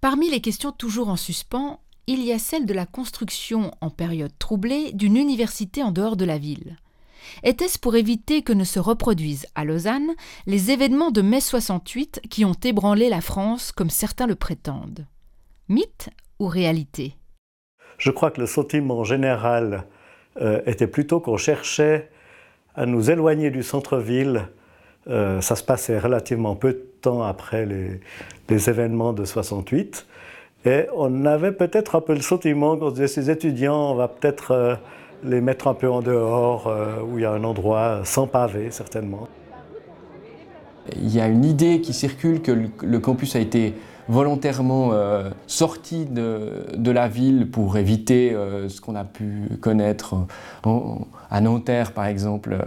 Parmi les questions toujours en suspens, il y a celle de la construction en période troublée d'une université en dehors de la ville. Était-ce pour éviter que ne se reproduisent à Lausanne les événements de mai 68 qui ont ébranlé la France comme certains le prétendent? Mythe ou réalité? Je crois que le sentiment général euh, était plutôt qu'on cherchait à nous éloigner du centre-ville. Euh, ça se passait relativement peu de temps après les, événements de 68. Et on avait peut-être un peu le sentiment qu'on se disait, ces étudiants, on va peut-être euh, les mettre un peu en dehors, euh, où il y a un endroit sans pavé, certainement. Il y a une idée qui circule que le, campus a été volontairement euh, sorti de, la ville pour éviter ce qu'on a pu connaître à Nanterre, par exemple,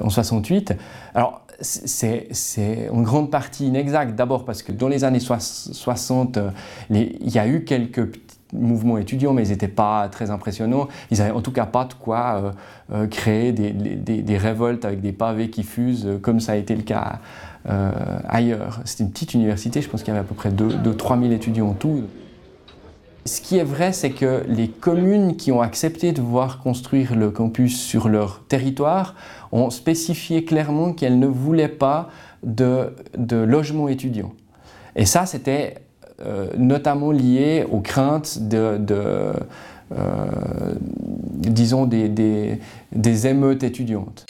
en 68. Alors, c'est en grande partie inexact. D'abord parce que dans les années 60, euh, il y a eu quelques mouvements étudiants, mais ils n'étaient pas très impressionnants. Ils n'avaient en tout cas pas de quoi euh, euh, créer des, révoltes avec des pavés qui fusent, comme ça a été le cas ailleurs. C'était une petite université, je pense qu'il y avait à peu près 2-3 000 étudiants en tout. Ce qui est vrai, c'est que les communes qui ont accepté de voir construire le campus sur leur territoire ont spécifié clairement qu'elles ne voulaient pas de, de logements étudiants. Et ça, c'était euh, notamment lié aux craintes de, euh, disons, des émeutes étudiantes.